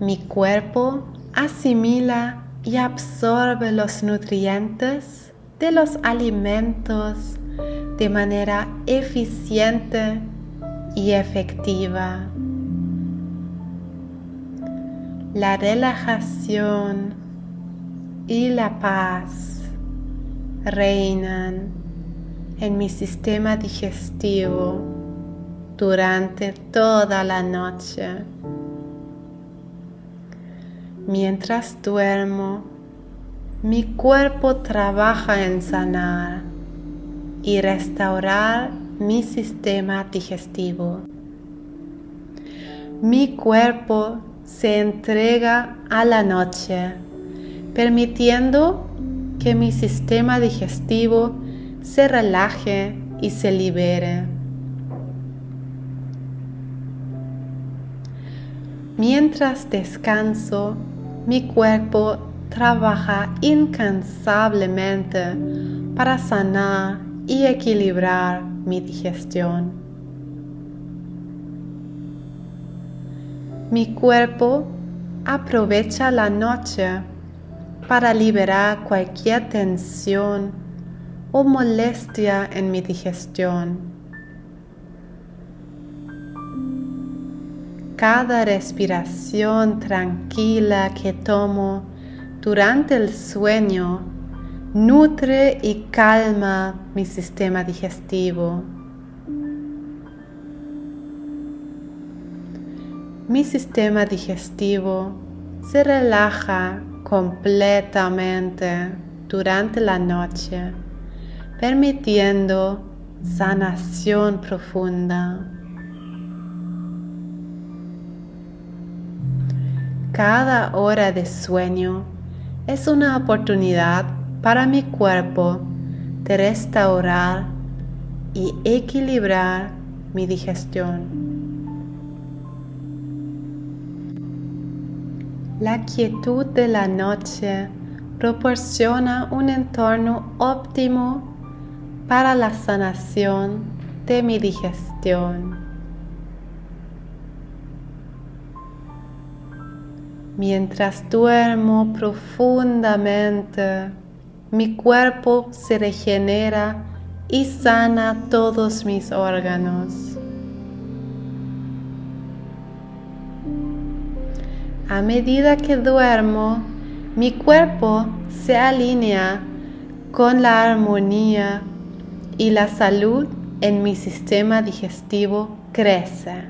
Mi cuerpo asimila y absorbe los nutrientes de los alimentos de manera eficiente y efectiva. La relajación y la paz reinan en mi sistema digestivo durante toda la noche. Mientras duermo, mi cuerpo trabaja en sanar y restaurar mi sistema digestivo. Mi cuerpo se entrega a la noche, permitiendo que mi sistema digestivo se relaje y se libere. Mientras descanso, mi cuerpo trabaja incansablemente para sanar y equilibrar mi digestión. Mi cuerpo aprovecha la noche para liberar cualquier tensión o molestia en mi digestión. Cada respiración tranquila que tomo durante el sueño nutre y calma mi sistema digestivo. Mi sistema digestivo se relaja completamente durante la noche, permitiendo sanación profunda. Cada hora de sueño es una oportunidad para mi cuerpo de restaurar y equilibrar mi digestión. La quietud de la noche proporciona un entorno óptimo para la sanación de mi digestión. Mientras duermo profundamente, mi cuerpo se regenera y sana todos mis órganos. A medida que duermo, mi cuerpo se alinea con la armonía y la salud en mi sistema digestivo crece.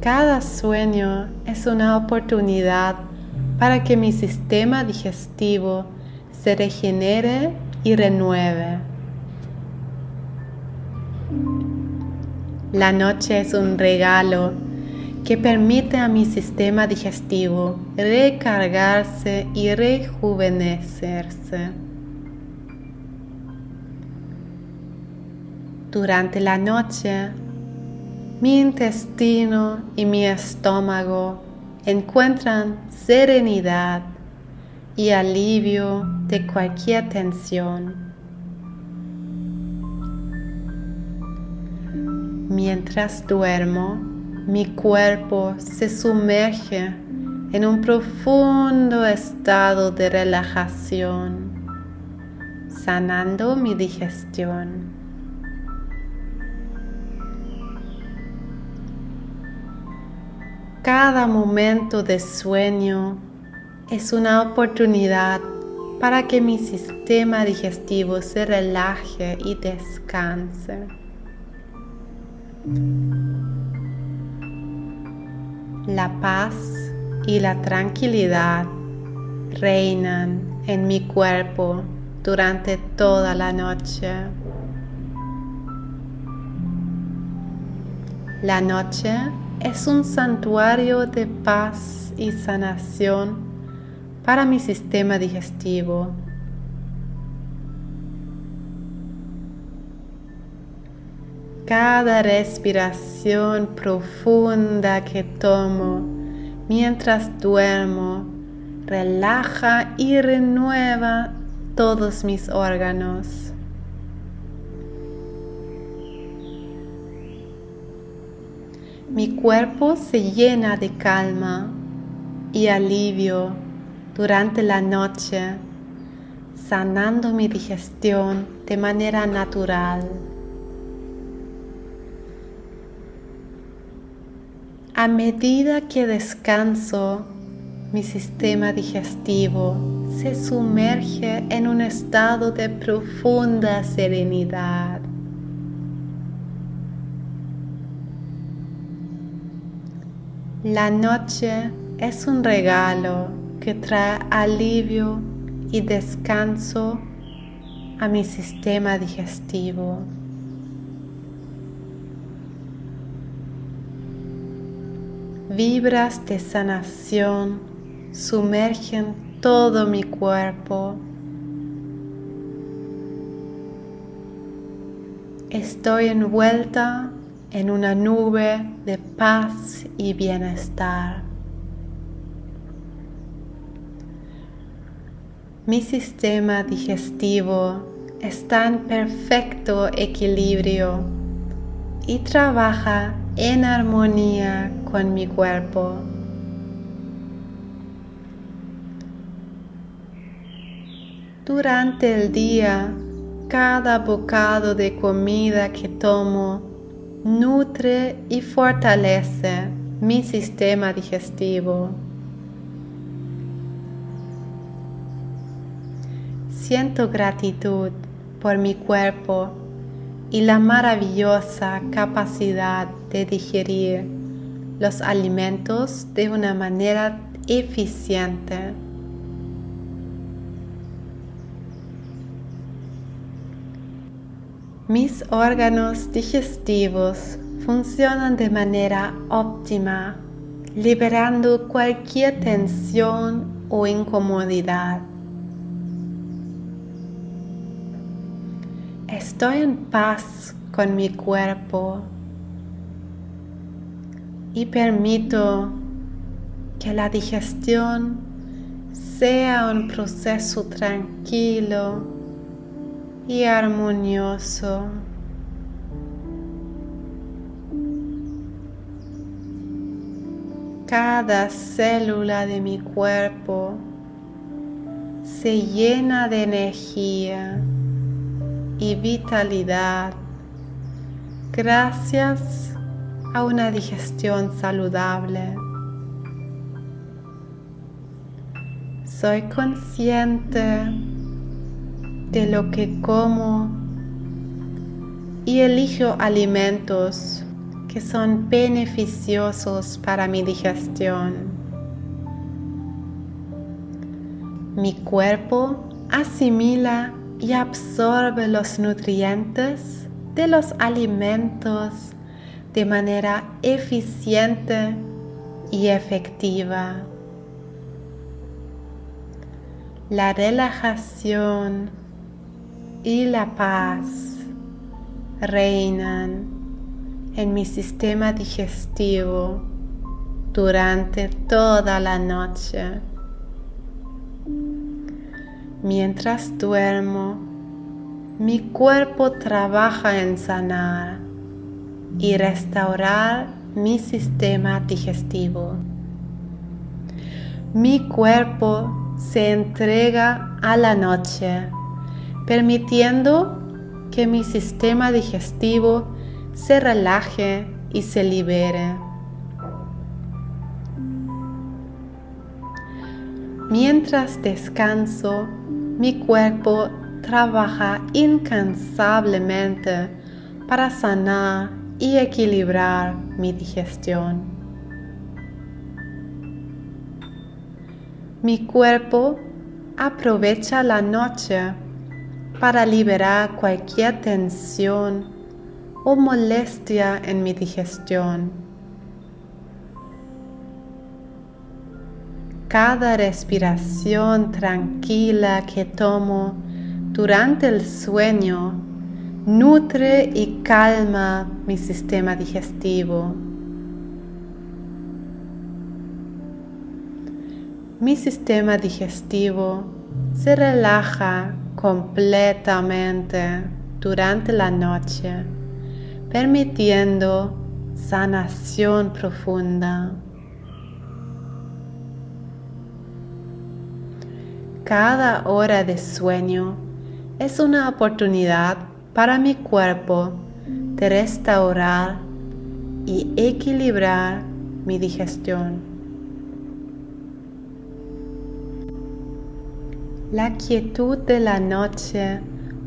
Cada sueño es una oportunidad para que mi sistema digestivo se regenere y renueve. La noche es un regalo que permite a mi sistema digestivo recargarse y rejuvenecerse. Durante la noche, mi intestino y mi estómago encuentran serenidad y alivio de cualquier tensión. Mientras duermo, mi cuerpo se sumerge en un profundo estado de relajación, sanando mi digestión. Cada momento de sueño es una oportunidad para que mi sistema digestivo se relaje y descanse. La paz y la tranquilidad reinan en mi cuerpo durante toda la noche. La noche es un santuario de paz y sanación para mi sistema digestivo. Cada respiración profunda que tomo mientras duermo relaja y renueva todos mis órganos. Mi cuerpo se llena de calma y alivio durante la noche, sanando mi digestión de manera natural. A medida que descanso, mi sistema digestivo se sumerge en un estado de profunda serenidad. La noche es un regalo que trae alivio y descanso a mi sistema digestivo. Vibras de sanación sumergen todo mi cuerpo. Estoy envuelta en una nube de paz y bienestar. Mi sistema digestivo está en perfecto equilibrio y trabaja en armonía con mi cuerpo. Durante el día, cada bocado de comida que tomo nutre y fortalece mi sistema digestivo. Siento gratitud por mi cuerpo y la maravillosa capacidad de digerir los alimentos de una manera eficiente. Mis órganos digestivos funcionan de manera óptima, liberando cualquier tensión o incomodidad. Estoy en paz con mi cuerpo y permito que la digestión sea un proceso tranquilo y armonioso. Cada célula de mi cuerpo se llena de energía y vitalidad gracias a una digestión saludable. Soy consciente de lo que como y elijo alimentos que son beneficiosos para mi digestión. Mi cuerpo asimila y absorbe los nutrientes de los alimentos de manera eficiente y efectiva. La relajación y la paz reinan en mi sistema digestivo durante toda la noche. Mientras duermo, mi cuerpo trabaja en sanar y restaurar mi sistema digestivo. Mi cuerpo se entrega a la noche, permitiendo que mi sistema digestivo se relaje y se libere. Mientras descanso, mi cuerpo trabaja incansablemente para sanar y equilibrar mi digestión. Mi cuerpo aprovecha la noche para liberar cualquier tensión o molestia en mi digestión. Cada respiración tranquila que tomo durante el sueño nutre y calma mi sistema digestivo. Mi sistema digestivo se relaja completamente durante la noche permitiendo sanación profunda. Cada hora de sueño es una oportunidad para mi cuerpo de restaurar y equilibrar mi digestión. La quietud de la noche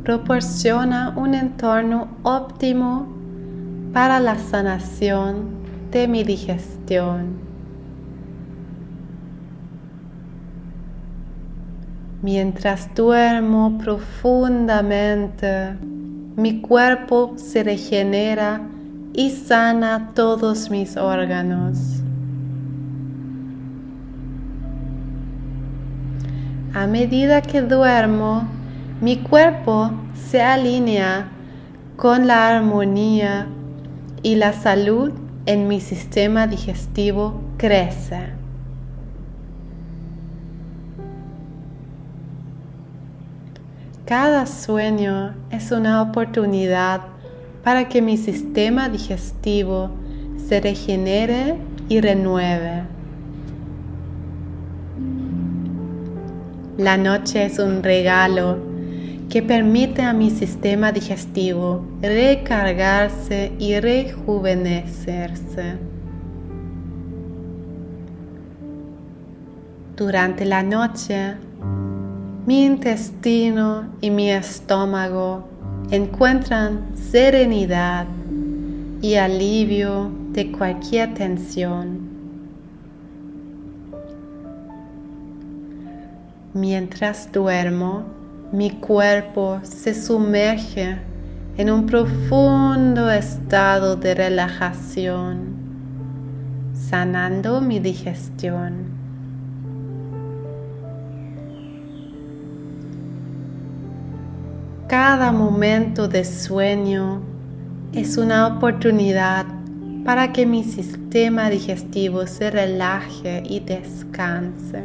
proporciona un entorno óptimo para la sanación de mi digestión. Mientras duermo profundamente, mi cuerpo se regenera y sana todos mis órganos. A medida que duermo, mi cuerpo se alinea con la armonía y la salud en mi sistema digestivo crece. Cada sueño es una oportunidad para que mi sistema digestivo se regenere y renueve. La noche es un regalo que permite a mi sistema digestivo recargarse y rejuvenecerse. Durante la noche, mi intestino y mi estómago encuentran serenidad y alivio de cualquier tensión. Mientras duermo, mi cuerpo se sumerge en un profundo estado de relajación, sanando mi digestión. Cada momento de sueño es una oportunidad para que mi sistema digestivo se relaje y descanse.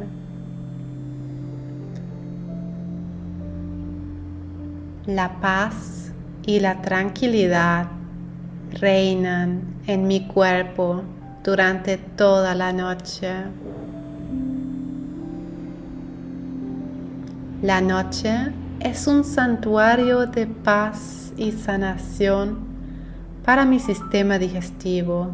La paz y la tranquilidad reinan en mi cuerpo durante toda la noche. La noche es un santuario de paz y sanación para mi sistema digestivo.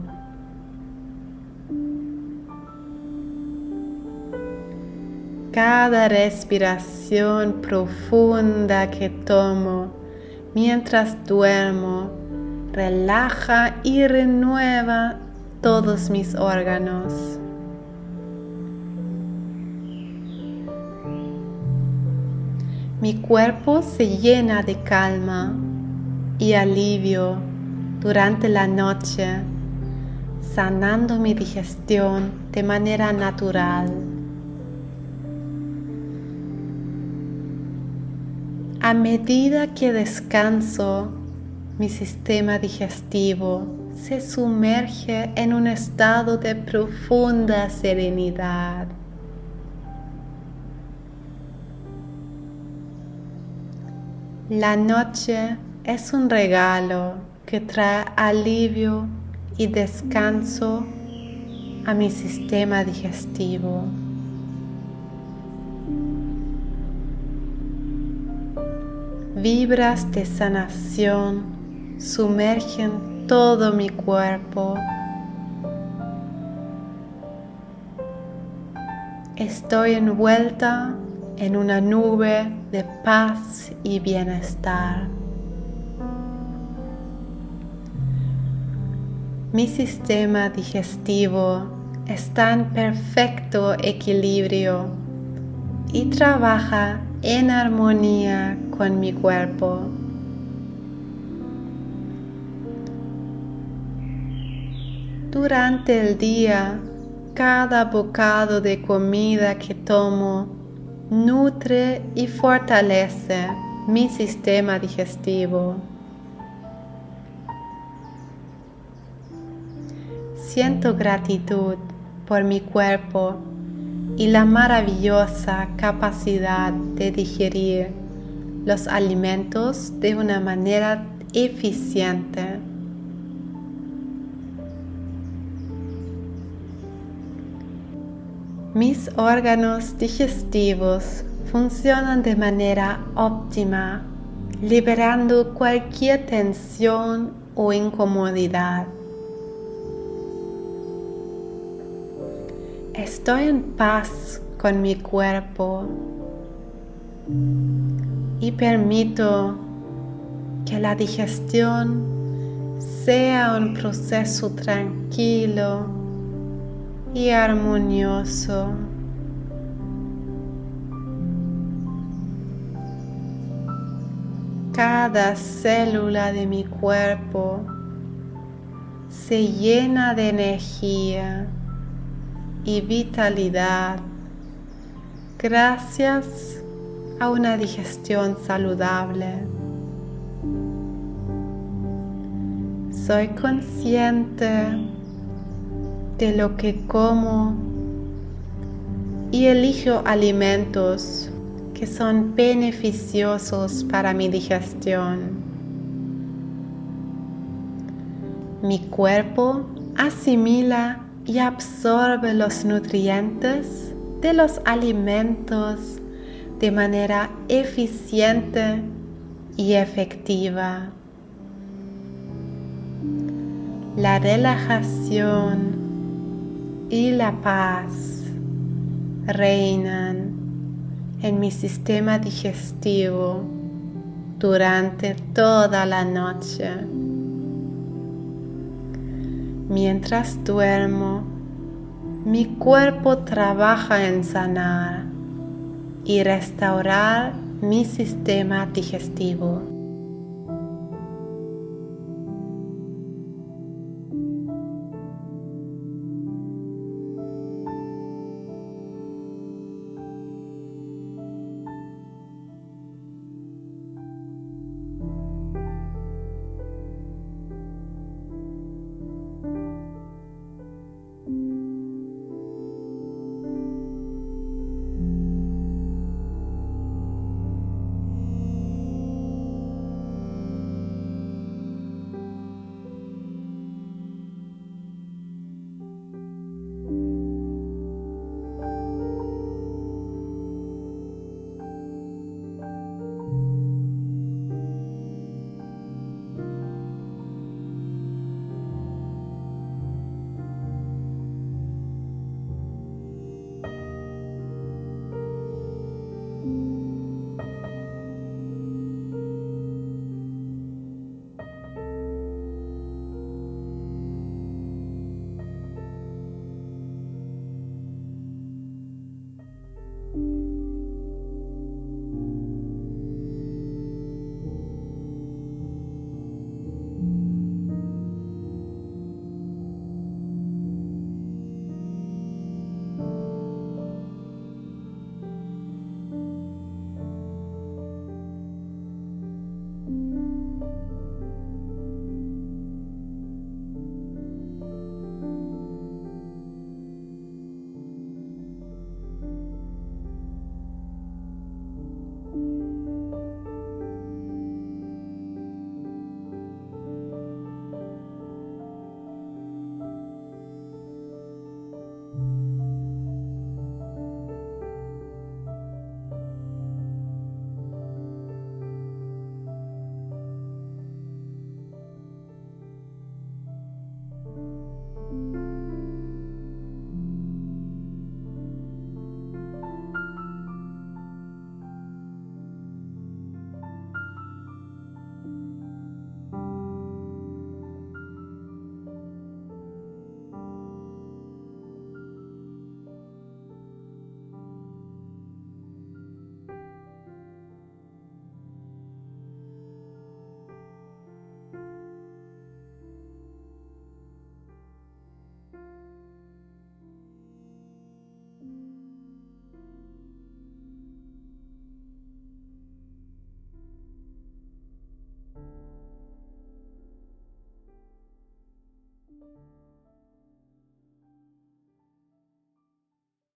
cada respiración profunda que tomo mientras duermo relaja y renueva todos mis órganos. Mi cuerpo se llena de calma y alivio durante la noche, sanando mi digestión de manera natural. A medida que descanso, mi sistema digestivo se sumerge en un estado de profunda serenidad. La noche es un regalo que trae alivio y descanso a mi sistema digestivo. Vibras de sanación sumergen todo mi cuerpo. Estoy envuelta en una nube de paz y bienestar. Mi sistema digestivo está en perfecto equilibrio y trabaja en armonía con mi cuerpo. Durante el día, cada bocado de comida que tomo nutre y fortalece mi sistema digestivo. Siento gratitud por mi cuerpo y la maravillosa capacidad de digerir los alimentos de una manera eficiente. Mis órganos digestivos funcionan de manera óptima, liberando cualquier tensión o incomodidad. Estoy en paz con mi cuerpo y permito que la digestión sea un proceso tranquilo y armonioso. Cada célula de mi cuerpo se llena de energía y vitalidad gracias a una digestión saludable. Soy consciente de lo que como y elijo alimentos que son beneficiosos para mi digestión. Mi cuerpo asimila y absorbe los nutrientes de los alimentos de manera eficiente y efectiva. La relajación y la paz reinan en mi sistema digestivo durante toda la noche. Mientras duermo, mi cuerpo trabaja en sanar y restaurar mi sistema digestivo.